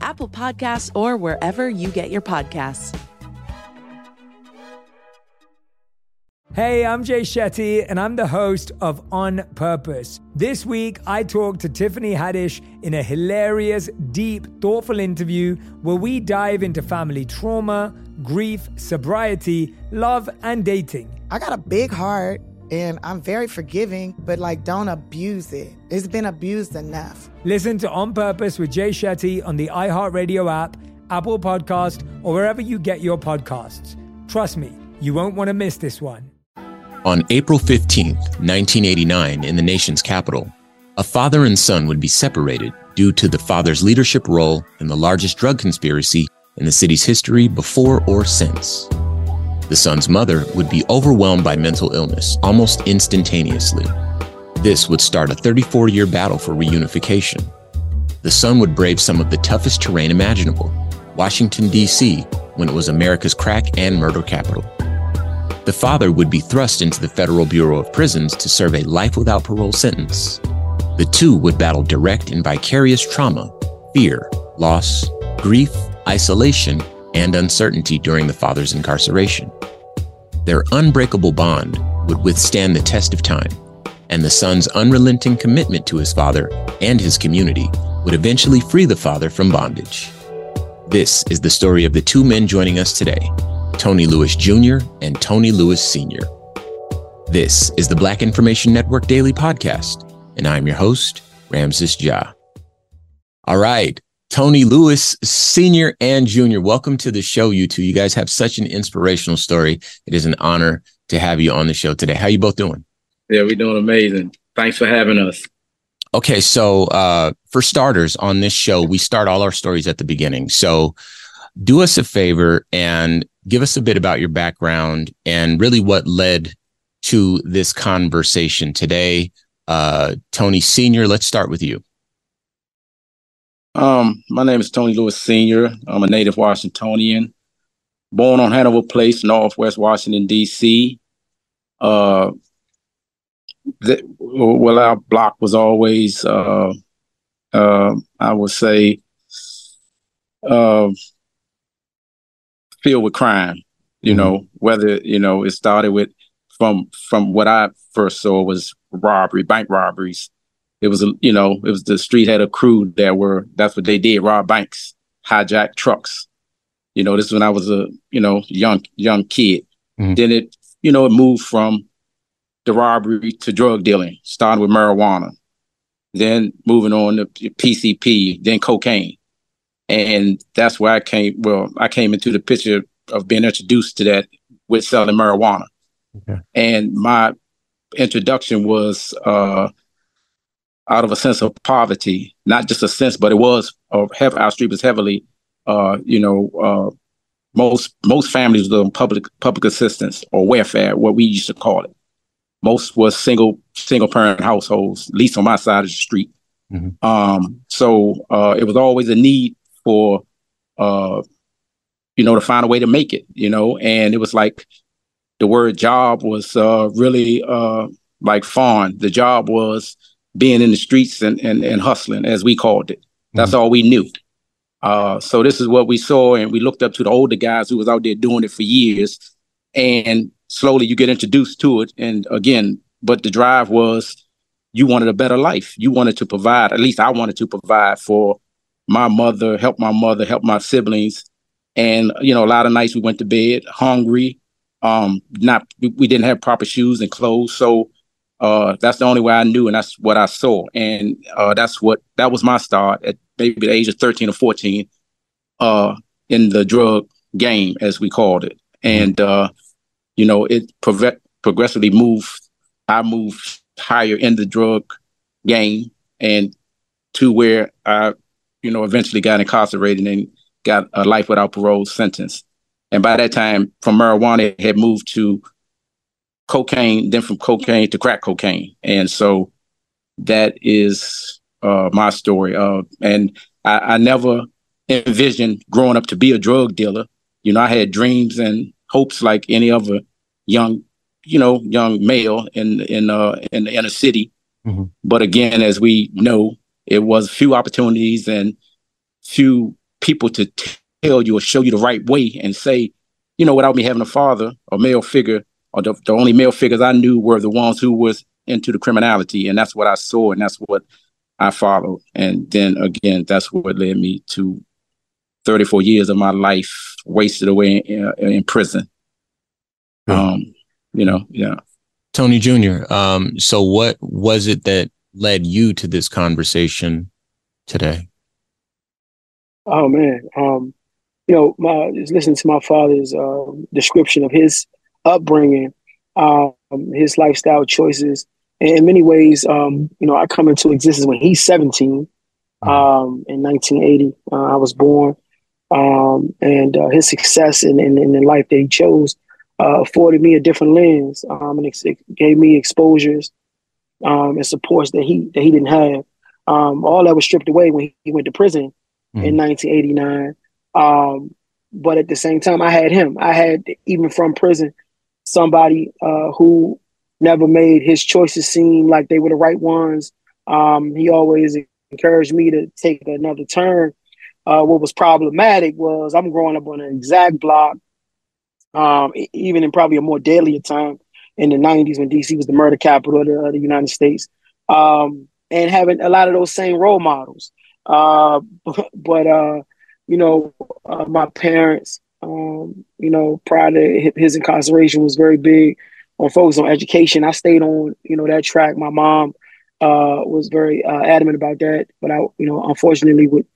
Apple Podcasts, or wherever you get your podcasts. Hey, I'm Jay Shetty, and I'm the host of On Purpose. This week, I talked to Tiffany Haddish in a hilarious, deep, thoughtful interview where we dive into family trauma, grief, sobriety, love, and dating. I got a big heart and I'm very forgiving, but like don't abuse it. It's been abused enough. Listen to On Purpose with Jay Shetty on the iHeartRadio app, Apple Podcast, or wherever you get your podcasts. Trust me, you won't want to miss this one. On April 15th, 1989, in the nation's capital, a father and son would be separated due to the father's leadership role in the largest drug conspiracy in the city's history before or since. The son's mother would be overwhelmed by mental illness almost instantaneously. This would start a 34 year battle for reunification. The son would brave some of the toughest terrain imaginable Washington, D.C., when it was America's crack and murder capital. The father would be thrust into the Federal Bureau of Prisons to serve a life without parole sentence. The two would battle direct and vicarious trauma, fear, loss, grief, isolation, and uncertainty during the father's incarceration. Their unbreakable bond would withstand the test of time, and the son's unrelenting commitment to his father and his community would eventually free the father from bondage. This is the story of the two men joining us today, Tony Lewis Jr. and Tony Lewis Sr. This is the Black Information Network Daily Podcast, and I'm your host, Ramses Ja. All right, Tony Lewis, senior and junior. Welcome to the show, you two. You guys have such an inspirational story. It is an honor to have you on the show today. How are you both doing? Yeah, we're doing amazing. Thanks for having us. Okay, so uh, for starters, on this show, we start all our stories at the beginning. So do us a favor and give us a bit about your background and really what led to this conversation today. Uh, Tony Sr., let's start with you. Um, my name is Tony Lewis Sr. I'm a native Washingtonian, born on Hanover Place, Northwest Washington, D.C. Uh, the, well, our block was always, uh, uh, I would say, uh, filled with crime. You mm-hmm. know, whether you know it started with from from what I first saw was robbery, bank robberies, it was, a you know, it was the street had a crew that were, that's what they did, rob banks, hijack trucks. You know, this is when I was a, you know, young, young kid. Mm-hmm. Then it, you know, it moved from the robbery to drug dealing, starting with marijuana, then moving on to PCP, then cocaine. And that's where I came, well, I came into the picture of being introduced to that with selling marijuana. Okay. And my introduction was uh, out of a sense of poverty, not just a sense, but it was uh, our street was heavily, uh, you know, uh, most most families were on public public assistance or welfare, what we used to call it. Most was single single parent households, at least on my side of the street. Mm-hmm. Um, so uh, it was always a need for, uh, you know, to find a way to make it, you know, and it was like the word job was uh, really uh, like fawn. The job was being in the streets and, and, and hustling, as we called it. That's mm-hmm. all we knew. Uh, so this is what we saw, and we looked up to the older guys who was out there doing it for years, and slowly you get introduced to it. And again, but the drive was you wanted a better life. You wanted to provide. At least I wanted to provide for my mother, help my mother, help my siblings. And, you know, a lot of nights we went to bed hungry. Um, not we didn't have proper shoes and clothes. So uh that's the only way I knew and that's what I saw. And uh that's what that was my start at maybe the age of 13 or 14, uh, in the drug game, as we called it. And uh, you know, it progressively moved I moved higher in the drug game and to where I, you know, eventually got incarcerated and got a life without parole sentence. And by that time, from marijuana, it had moved to cocaine, then from cocaine to crack cocaine. And so that is uh, my story. Uh, and I, I never envisioned growing up to be a drug dealer. You know, I had dreams and hopes like any other young, you know, young male in in uh in the inner city. Mm-hmm. But again, as we know, it was few opportunities and few people to tell you or show you the right way and say, you know, without me having a father or male figure, or the, the only male figures I knew were the ones who was into the criminality, and that's what I saw, and that's what I followed. And then again, that's what led me to 34 years of my life wasted away in, in prison. Yeah. Um, you know, yeah. Tony Jr. Um, so what was it that led you to this conversation today? Oh man, um, you know, my listening to my father's uh, description of his upbringing, um, his lifestyle choices, and in many ways, um, you know, I come into existence when he's 17 mm-hmm. um, in 1980. Uh, I was born, um, and uh, his success in, in, in, the life that he chose uh, afforded me a different lens, um, and it, it, gave me exposures um, and supports that he that he didn't have. Um, all that was stripped away when he went to prison mm-hmm. in 1989. Um, but at the same time, I had him. I had even from prison somebody uh, who never made his choices seem like they were the right ones. Um, he always encouraged me to take another turn. Uh, what was problematic was I'm growing up on an exact block, um, even in probably a more deadlier time in the 90s when DC was the murder capital of the, of the United States, um, and having a lot of those same role models. Uh, but, uh, you know, uh, my parents, um, you know, prior to his incarceration was very big on focus on education. I stayed on, you know, that track. My mom uh, was very uh, adamant about that, but I, you know, unfortunately would,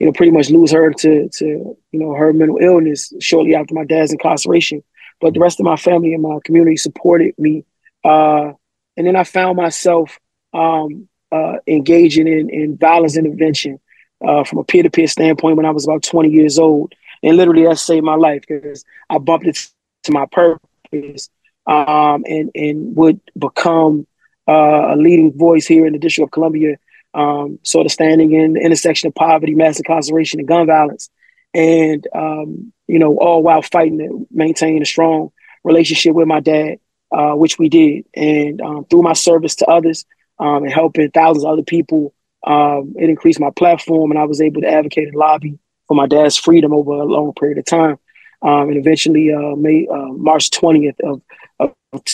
you know, pretty much lose her to, to, you know, her mental illness shortly after my dad's incarceration. But the rest of my family and my community supported me. Uh, and then I found myself um, uh, engaging in, in violence intervention uh, from a peer-to-peer standpoint when I was about 20 years old. And literally that saved my life because I bumped it to my purpose um, and and would become uh, a leading voice here in the District of Columbia, um, sort of standing in the intersection of poverty, mass incarceration, and gun violence, and um, you know, all while fighting to maintain a strong relationship with my dad, uh, which we did, and um, through my service to others um, and helping thousands of other people, um, it increased my platform, and I was able to advocate and lobby for my dad's freedom over a long period of time. Um, and eventually, uh, May uh, March twentieth of of,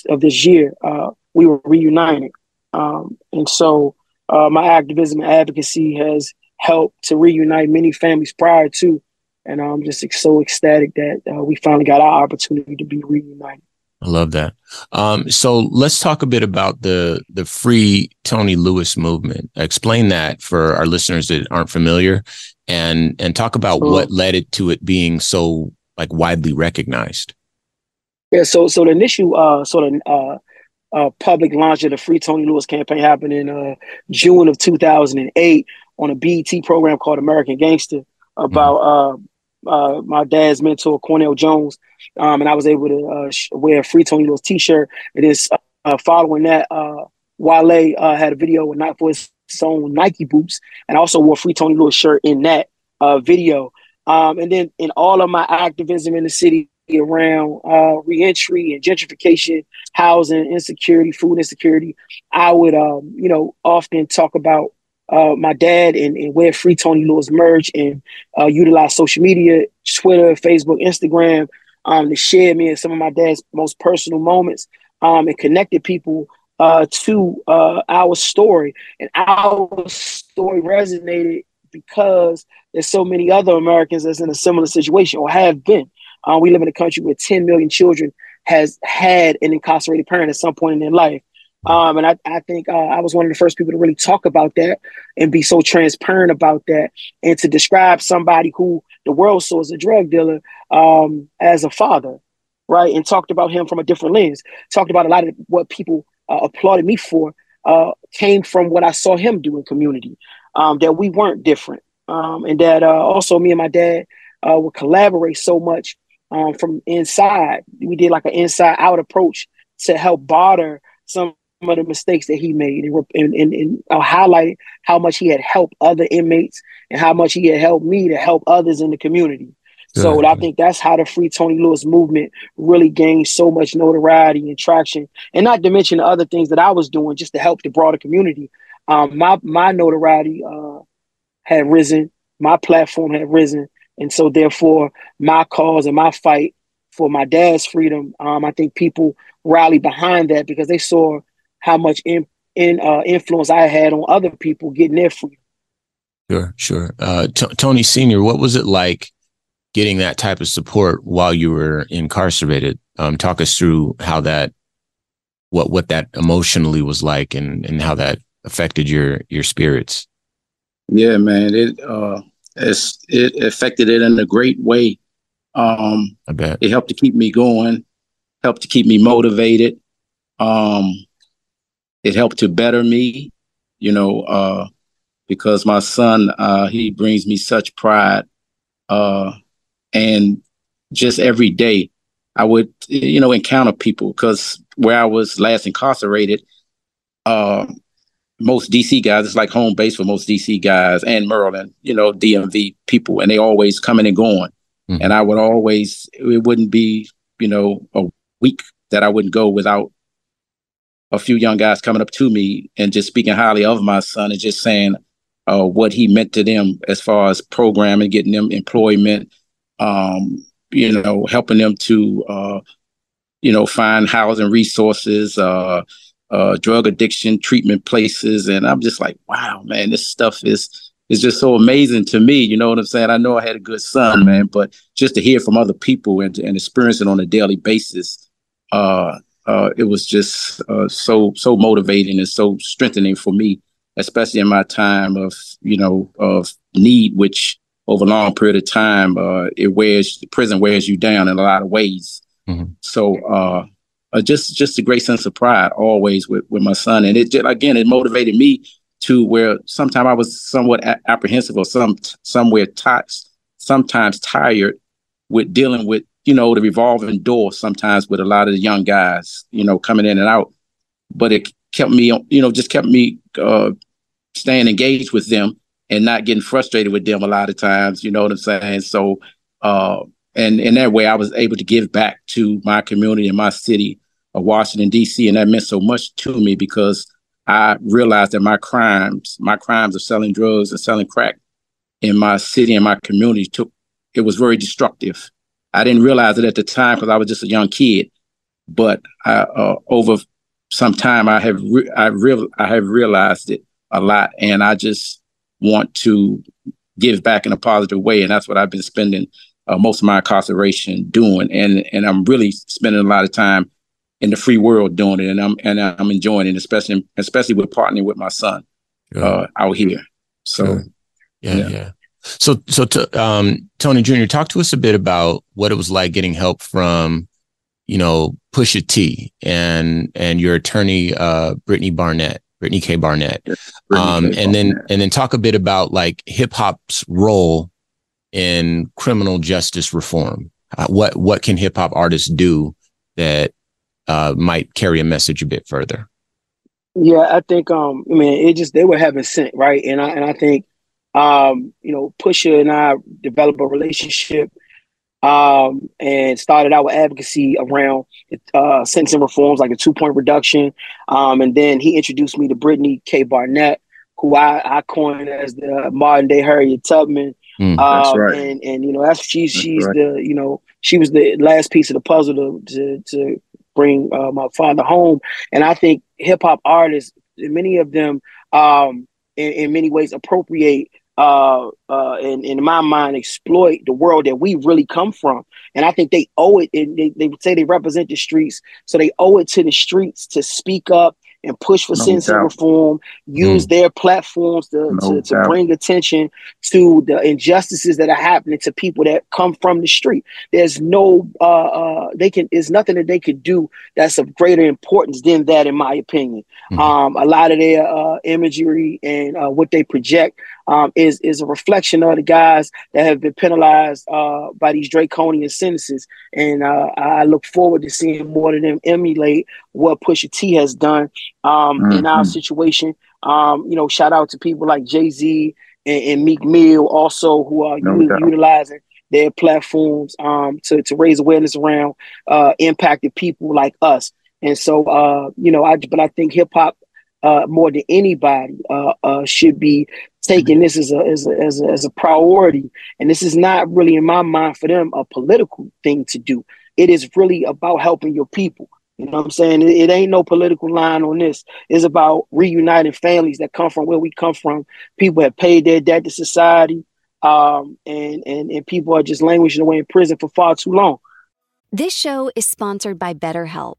of this year, uh, we were reunited. Um, and so uh, my activism and advocacy has helped to reunite many families prior to. And I'm just so ecstatic that uh, we finally got our opportunity to be reunited. I love that. Um, so let's talk a bit about the the free Tony Lewis movement. Explain that for our listeners that aren't familiar, and and talk about what led it to it being so like widely recognized. Yeah, so so the initial uh, sort of uh, uh, public launch of the Free Tony Lewis campaign happened in uh, June of 2008 on a BET program called American Gangster about mm-hmm. uh, uh, my dad's mentor Cornell Jones, um, and I was able to uh, sh- wear a Free Tony Lewis T-shirt. It is uh, following that. Uh, Wale uh, had a video with not for his own Nike boots, and I also wore a Free Tony Lewis shirt in that uh, video. Um, and then in all of my activism in the city, around uh, reentry and gentrification, housing insecurity, food insecurity, I would, um, you know, often talk about uh, my dad and, and Free Tony Lewis merge and uh, utilize social media, Twitter, Facebook, Instagram, um, to share me and some of my dad's most personal moments um, and connected people uh, to uh, our story. And our story resonated because there's so many other Americans that's in a similar situation or have been. Uh, we live in a country where 10 million children has had an incarcerated parent at some point in their life. Um, and I, I think uh, I was one of the first people to really talk about that and be so transparent about that and to describe somebody who the world saw as a drug dealer um, as a father, right? And talked about him from a different lens. Talked about a lot of what people uh, applauded me for uh, came from what I saw him do in community. Um, that we weren't different, um, and that uh, also me and my dad uh, would collaborate so much um, from inside. We did like an inside out approach to help barter some of the mistakes that he made. And, and, and, and uh, highlight how much he had helped other inmates and how much he had helped me to help others in the community. So I think that's how the Free Tony Lewis movement really gained so much notoriety and traction, and not to mention the other things that I was doing just to help the broader community. Um, my my notoriety uh, had risen, my platform had risen, and so therefore my cause and my fight for my dad's freedom, um, I think people rallied behind that because they saw how much in, in uh, influence I had on other people getting their freedom. Sure, sure. Uh, T- Tony Senior, what was it like getting that type of support while you were incarcerated? Um, talk us through how that, what what that emotionally was like, and and how that affected your your spirits. Yeah, man, it uh, it's, it affected it in a great way. Um, I bet it helped to keep me going, helped to keep me motivated. Um, it helped to better me, you know, uh, because my son, uh, he brings me such pride. Uh, and just every day I would, you know, encounter people because where I was last incarcerated, uh, most DC guys, it's like home base for most DC guys and Maryland, you know, DMV people, and they always coming and going. Mm-hmm. And I would always, it wouldn't be, you know, a week that I wouldn't go without a few young guys coming up to me and just speaking highly of my son and just saying uh, what he meant to them as far as programming, getting them employment, um, you know, helping them to, uh, you know, find housing resources, uh, uh, drug addiction treatment places, and I'm just like, wow, man, this stuff is is just so amazing to me. You know what I'm saying? I know I had a good son, man, but just to hear from other people and, and experience it on a daily basis, uh, it was just uh, so so motivating and so strengthening for me, especially in my time of you know of need, which over a long period of time, uh, it wears the prison wears you down in a lot of ways. Mm-hmm. So uh, uh, just just a great sense of pride always with, with my son, and it just, again it motivated me to where sometimes I was somewhat a- apprehensive or some somewhere t- sometimes tired with dealing with you know the revolving door sometimes with a lot of the young guys you know coming in and out, but it kept me you know just kept me uh, staying engaged with them and not getting frustrated with them a lot of times. You know what I'm saying? So, uh, and in that way, I was able to give back to my community and my city of Washington D.C., and that meant so much to me because I realized that my crimes, my crimes of selling drugs and selling crack in my city and my community took it was very destructive. I didn't realize it at the time because I was just a young kid, but I, uh, over some time I have re- I real I have realized it a lot, and I just want to give back in a positive way, and that's what I've been spending uh, most of my incarceration doing, and and I'm really spending a lot of time in the free world doing it, and I'm and I'm enjoying it, especially especially with partnering with my son uh, out here. So, yeah, yeah. yeah. So, so to, um, Tony Jr., talk to us a bit about what it was like getting help from, you know, Pusha T and and your attorney, uh, Brittany Barnett. Brittany K. Barnett. Um, K. and then and then talk a bit about like hip hop's role in criminal justice reform. Uh, what what can hip hop artists do that uh, might carry a message a bit further? Yeah, I think um, I mean it just they were having sent right, and I and I think um, you know Pusha and I developed a relationship um, and started our advocacy around uh, sentencing reforms, like a two point reduction. Um, and then he introduced me to Brittany K. Barnett, who I, I coined as the modern day Harriet Tubman. Mm, that's um, right. And and you know that's she's she's right. the you know she was the last piece of the puzzle to to, to bring uh, my father home. And I think hip hop artists, many of them, um, in, in many ways, appropriate uh, uh, in, in my mind, exploit the world that we really come from. And I think they owe it. And they, they say they represent the streets, so they owe it to the streets to speak up and push for no sentencing reform, use mm. their platforms to, no to, to, bring attention to the injustices that are happening to people that come from the street. There's no, uh, uh, they can, there's nothing that they could do that's of greater importance than that, in my opinion. Mm. Um, a lot of their uh, imagery and uh, what they project um, is is a reflection of the guys that have been penalized uh, by these draconian sentences. And uh, I look forward to seeing more of them emulate what Pusha T has done um, mm-hmm. in our situation. Um, you know, shout out to people like Jay Z and, and, Meek Mill also who are no u- utilizing their platforms um, to to raise awareness around uh, impacted people like us. And so, uh, you know, I but I think hip hop uh, more than anybody uh, uh, should be taking this as a, as a, as a as a priority. And this is not really, in my mind, for them a political thing to do. It is really about helping your people. You know what I'm saying? It, it, ain't no political line on this. It's about reuniting families that come from where we come from. People have paid their debt to society, um, and and and people are just languishing away in prison for far too long. This show is sponsored by BetterHelp.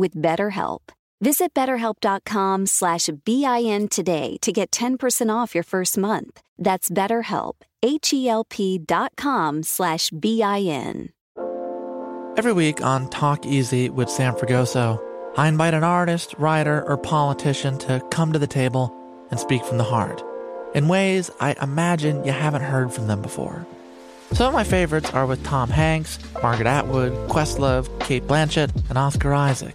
with BetterHelp. Visit betterhelp.com slash BIN today to get 10% off your first month. That's BetterHelp, H-E-L-P dot com slash B-I-N. Every week on Talk Easy with Sam Fragoso, I invite an artist, writer, or politician to come to the table and speak from the heart in ways I imagine you haven't heard from them before. Some of my favorites are with Tom Hanks, Margaret Atwood, Questlove, Cate Blanchett, and Oscar Isaac.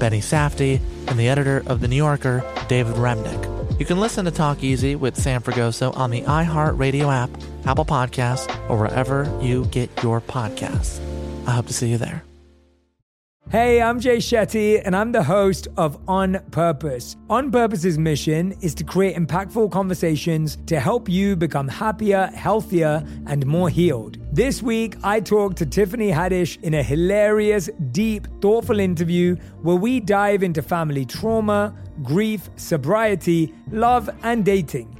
Benny Safdie, and the editor of The New Yorker, David Remnick. You can listen to Talk Easy with Sam Fragoso on the iHeartRadio app, Apple Podcasts, or wherever you get your podcasts. I hope to see you there. Hey, I'm Jay Shetty, and I'm the host of On Purpose. On Purpose's mission is to create impactful conversations to help you become happier, healthier, and more healed. This week, I talked to Tiffany Haddish in a hilarious, deep, thoughtful interview where we dive into family trauma, grief, sobriety, love, and dating.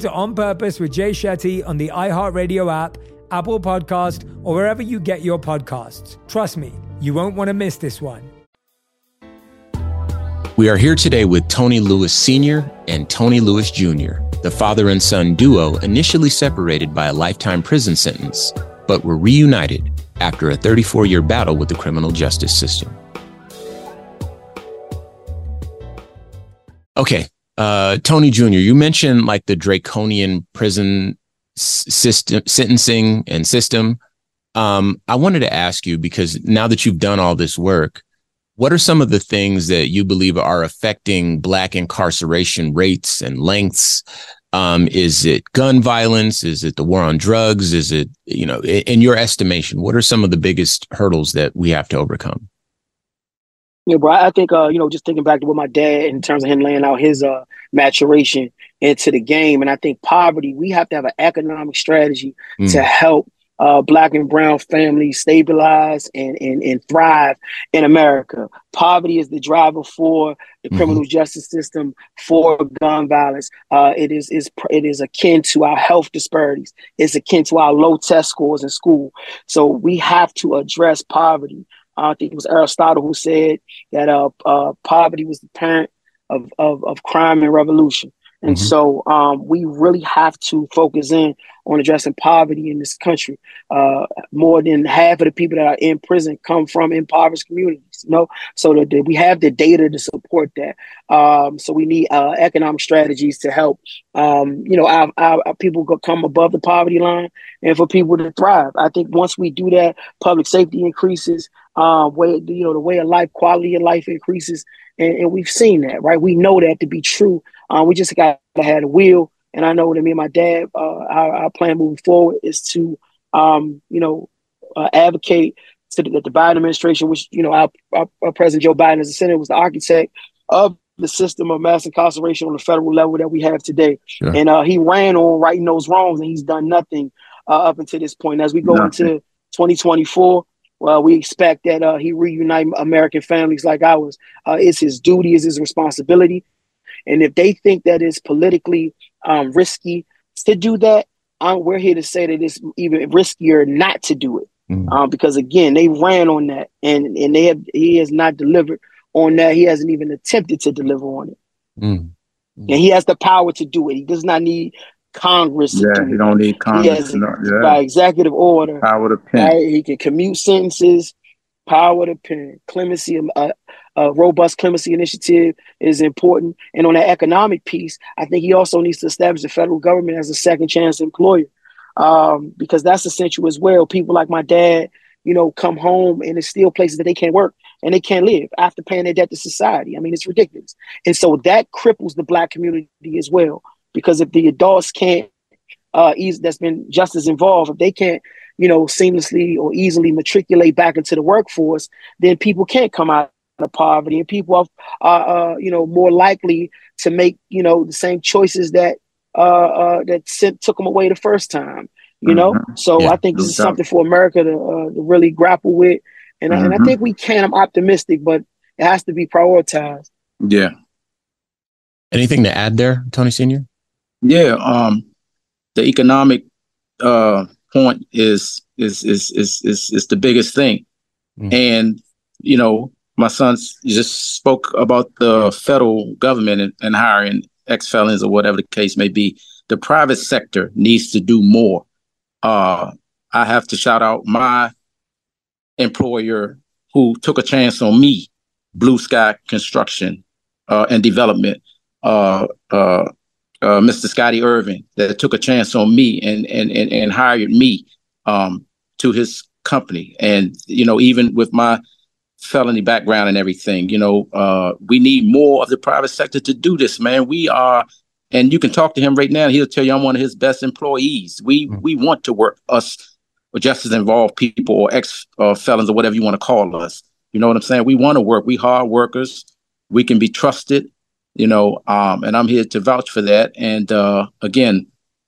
to On Purpose with Jay Shetty on the iHeartRadio app, Apple Podcast, or wherever you get your podcasts. Trust me, you won't want to miss this one. We are here today with Tony Lewis Sr. and Tony Lewis Jr., the father and son duo initially separated by a lifetime prison sentence, but were reunited after a 34 year battle with the criminal justice system. Okay, uh, Tony Jr., you mentioned like the draconian prison system sentencing and system. Um, I wanted to ask you because now that you've done all this work, what are some of the things that you believe are affecting Black incarceration rates and lengths? Um, is it gun violence? Is it the war on drugs? Is it, you know, in your estimation, what are some of the biggest hurdles that we have to overcome? Yeah, bro. I think uh, you know, just thinking back to what my dad in terms of him laying out his uh maturation into the game, and I think poverty. We have to have an economic strategy mm. to help uh, black and brown families stabilize and, and, and thrive in America. Poverty is the driver for the mm-hmm. criminal justice system, for gun violence. Uh, it is, is it is akin to our health disparities. It's akin to our low test scores in school. So we have to address poverty. I think it was Aristotle who said that uh, uh, poverty was the parent of, of, of crime and revolution. And mm-hmm. so um, we really have to focus in on addressing poverty in this country. Uh, more than half of the people that are in prison come from impoverished communities, you know, so that we have the data to support that. Um, so we need uh, economic strategies to help, um, you know, our, our, our people come above the poverty line and for people to thrive. I think once we do that, public safety increases, uh, way, you know, the way of life, quality of life increases. And, and we've seen that, right? We know that to be true uh, we just got to have a will. And I know that me and my dad, uh, our, our, plan moving forward is to, um, you know, uh, advocate to the, the, Biden administration, which, you know, our, our, our, President Joe Biden as a senator was the architect of the system of mass incarceration on the federal level that we have today. Sure. And uh, he ran on righting those wrongs and he's done nothing uh, up until this point. As we go nothing. into 2024, well, we expect that uh, he reunite American families like ours. Uh, it's his duty, it's his responsibility. And if they think that it's politically um, risky to do that, um, we're here to say that it's even riskier not to do it. Mm. Um, because again, they ran on that, and and they have he has not delivered on that. He hasn't even attempted to deliver on it. Mm. Mm. And he has the power to do it. He does not need Congress. Yeah, he don't need Congress. No, yeah. By executive order, power to pen. Right? He can commute sentences, power to pen, clemency, uh, a robust clemency initiative is important. And on that economic piece, I think he also needs to establish the federal government as a second chance employer um, because that's essential as well. People like my dad, you know, come home and it's still places that they can't work and they can't live after paying their debt to society. I mean, it's ridiculous. And so that cripples the black community as well because if the adults can't, uh, ease, that's been just as involved, if they can't you know, seamlessly or easily matriculate back into the workforce, then people can't come out of poverty, and people are, are uh, you know more likely to make you know the same choices that uh, uh, that sent, took them away the first time. You know, mm-hmm. so yeah, I think this is something for America to, uh, to really grapple with, and, mm-hmm. and I mm-hmm. think we can. I'm optimistic, but it has to be prioritized. Yeah. Anything to add there, Tony Senior? Yeah. Um, the economic uh point is is is is is, is the biggest thing, mm-hmm. and you know my son just spoke about the federal government and, and hiring ex felons or whatever the case may be. The private sector needs to do more. Uh, I have to shout out my employer who took a chance on me, Blue Sky Construction uh, and Development, uh, uh, Mr. Scotty Irving, that took a chance on me and and and, and hired me um, to his company. And you know, even with my felony background and everything. You know, uh, we need more of the private sector to do this, man. We are, and you can talk to him right now. He'll tell you I'm one of his best employees. We mm-hmm. we want to work us or justice involved people or ex uh, felons or whatever you want to call us. You know what I'm saying? We want to work. We hard workers. We can be trusted. You know, um, and I'm here to vouch for that. And uh, again,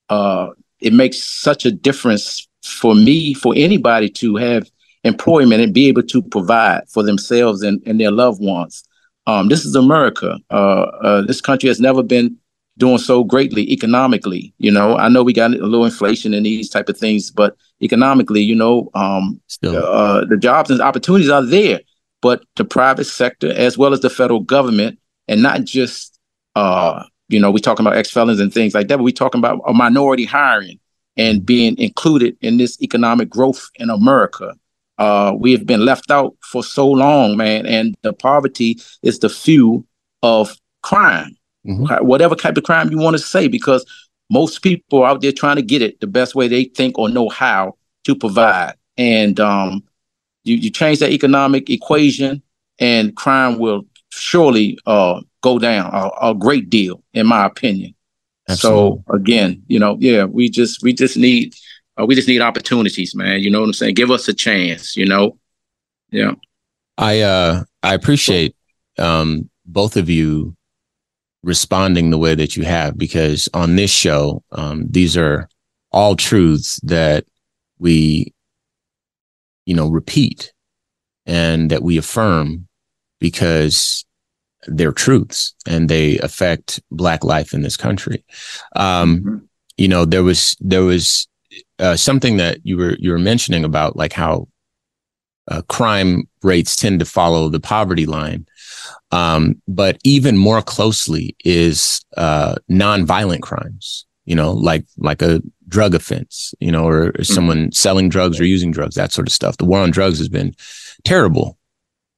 uh, it makes such a difference for me, for anybody to have employment and be able to provide for themselves and, and their loved ones. Um, this is America. Uh, uh, this country has never been doing so greatly economically. You know, I know we got a little inflation and these type of things, but economically, you know, um, uh, the jobs and opportunities are there. But the private sector, as well as the federal government, and not just, uh, you know, we're talking about ex felons and things like that, but we're talking about a minority hiring and being included in this economic growth in America. Uh, we have been left out for so long, man, and the poverty is the fuel of crime, mm-hmm. whatever type of crime you want to say, because most people are out there trying to get it the best way they think or know how to provide. and um, you you change that economic equation, and crime will surely uh, go down a, a, great deal, in my opinion. Absolutely. So again, you know, yeah, we just we just need uh, we just need opportunities, man. You know what I'm saying? Give us a chance. You know, yeah. I uh I appreciate um both of you responding the way that you have because on this show, um, these are all truths that we, you know, repeat and that we affirm because they're truths and they affect black life in this country. Um, mm-hmm. you know, there was, there was, uh, something that you were, you were mentioning about like how, uh, crime rates tend to follow the poverty line. Um, but even more closely is uh, nonviolent crimes. You know, like like a drug offense. You know, or, or mm-hmm. someone selling drugs or using drugs, that sort of stuff. The war on drugs has been terrible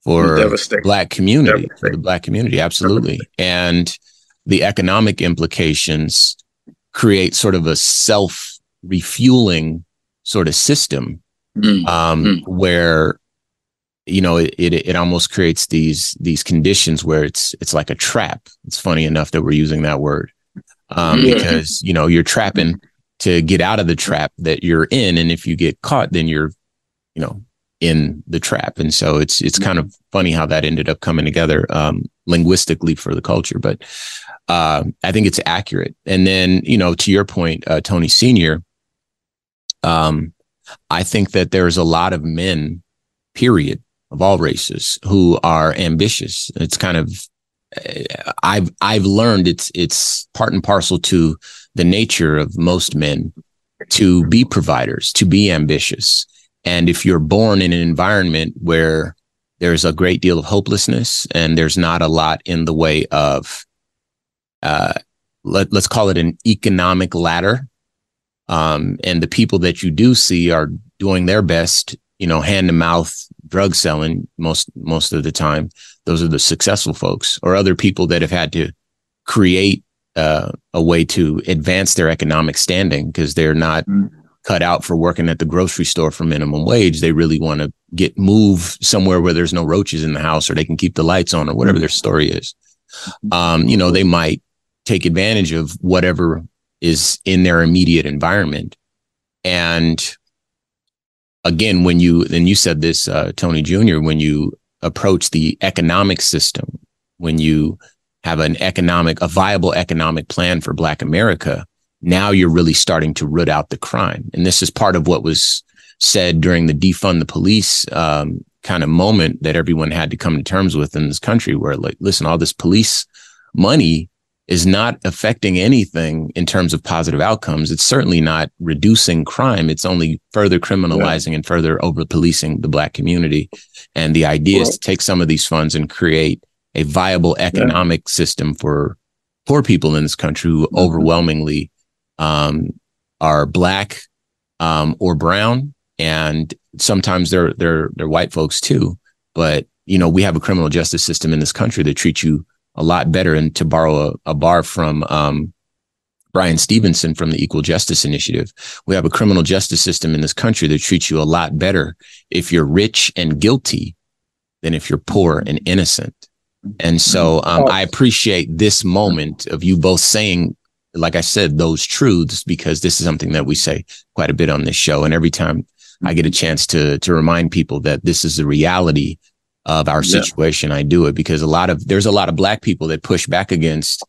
for black community for the black community absolutely and the economic implications create sort of a self refueling sort of system mm. Um, mm. where you know it, it, it almost creates these these conditions where it's it's like a trap it's funny enough that we're using that word um, yeah. because you know you're trapping to get out of the trap that you're in and if you get caught then you're you know in the trap and so it's it's kind of funny how that ended up coming together um, linguistically for the culture but uh, i think it's accurate and then you know to your point uh, tony senior um, i think that there's a lot of men period of all races who are ambitious. It's kind of uh, I've I've learned it's it's part and parcel to the nature of most men to be providers, to be ambitious. And if you're born in an environment where there's a great deal of hopelessness and there's not a lot in the way of uh, let, let's call it an economic ladder um, and the people that you do see are doing their best you know hand to mouth drug selling most most of the time those are the successful folks or other people that have had to create uh, a way to advance their economic standing because they're not mm. Cut out for working at the grocery store for minimum wage they really want to get move somewhere where there's no roaches in the house or they can keep the lights on or whatever their story is um, you know they might take advantage of whatever is in their immediate environment and again, when you, and you said this, uh, Tony Jr., when you approach the economic system, when you have an economic, a viable economic plan for Black America, now you're really starting to root out the crime. And this is part of what was said during the defund the police um, kind of moment that everyone had to come to terms with in this country, where like, listen, all this police money is not affecting anything in terms of positive outcomes. It's certainly not reducing crime. It's only further criminalizing yeah. and further over policing the black community. And the idea is to take some of these funds and create a viable economic yeah. system for poor people in this country who mm-hmm. overwhelmingly um, are black um, or brown, and sometimes they're they're they're white folks too. But you know, we have a criminal justice system in this country that treats you a lot better. And to borrow a, a bar from um, Bryan Stevenson from the Equal Justice Initiative, we have a criminal justice system in this country that treats you a lot better if you're rich and guilty than if you're poor and innocent. And so um, I appreciate this moment of you both saying, like I said, those truths, because this is something that we say quite a bit on this show. And every time I get a chance to to remind people that this is the reality of our situation, yeah. I do it because a lot of there's a lot of black people that push back against,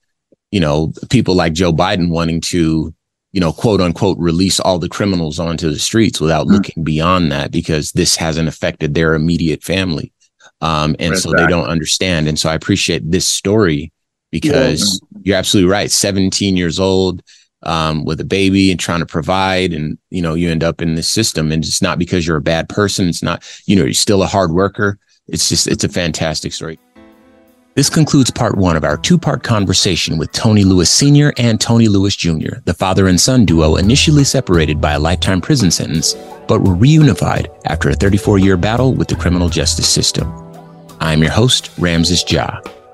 you know, people like Joe Biden wanting to, you know, quote unquote, release all the criminals onto the streets without mm-hmm. looking beyond that because this hasn't affected their immediate family. Um, and so they don't understand. And so I appreciate this story because yeah. you're absolutely right. 17 years old, um, with a baby and trying to provide and you know you end up in this system and it's not because you're a bad person it's not you know you're still a hard worker it's just, it's a fantastic story. This concludes part one of our two part conversation with Tony Lewis Sr. and Tony Lewis Jr., the father and son duo initially separated by a lifetime prison sentence, but were reunified after a 34 year battle with the criminal justice system. I'm your host, Ramses Ja,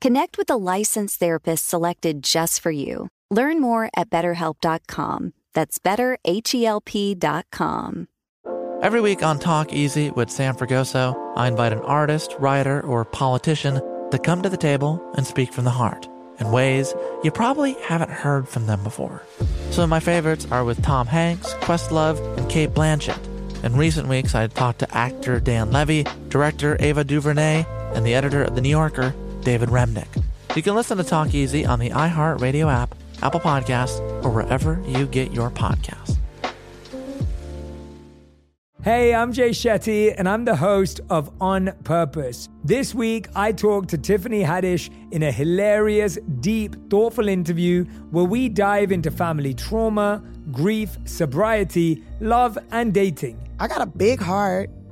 Connect with a licensed therapist selected just for you. Learn more at betterhelp.com. That's betterhelp.com. Every week on Talk Easy with Sam Fragoso, I invite an artist, writer, or politician to come to the table and speak from the heart in ways you probably haven't heard from them before. Some of my favorites are with Tom Hanks, Questlove, and Cate Blanchett. In recent weeks, I talked to actor Dan Levy, director Ava DuVernay, and the editor of The New Yorker, David Remnick. You can listen to Talk Easy on the iHeartRadio app, Apple Podcasts, or wherever you get your podcasts. Hey, I'm Jay Shetty, and I'm the host of On Purpose. This week, I talked to Tiffany Haddish in a hilarious, deep, thoughtful interview where we dive into family trauma, grief, sobriety, love, and dating. I got a big heart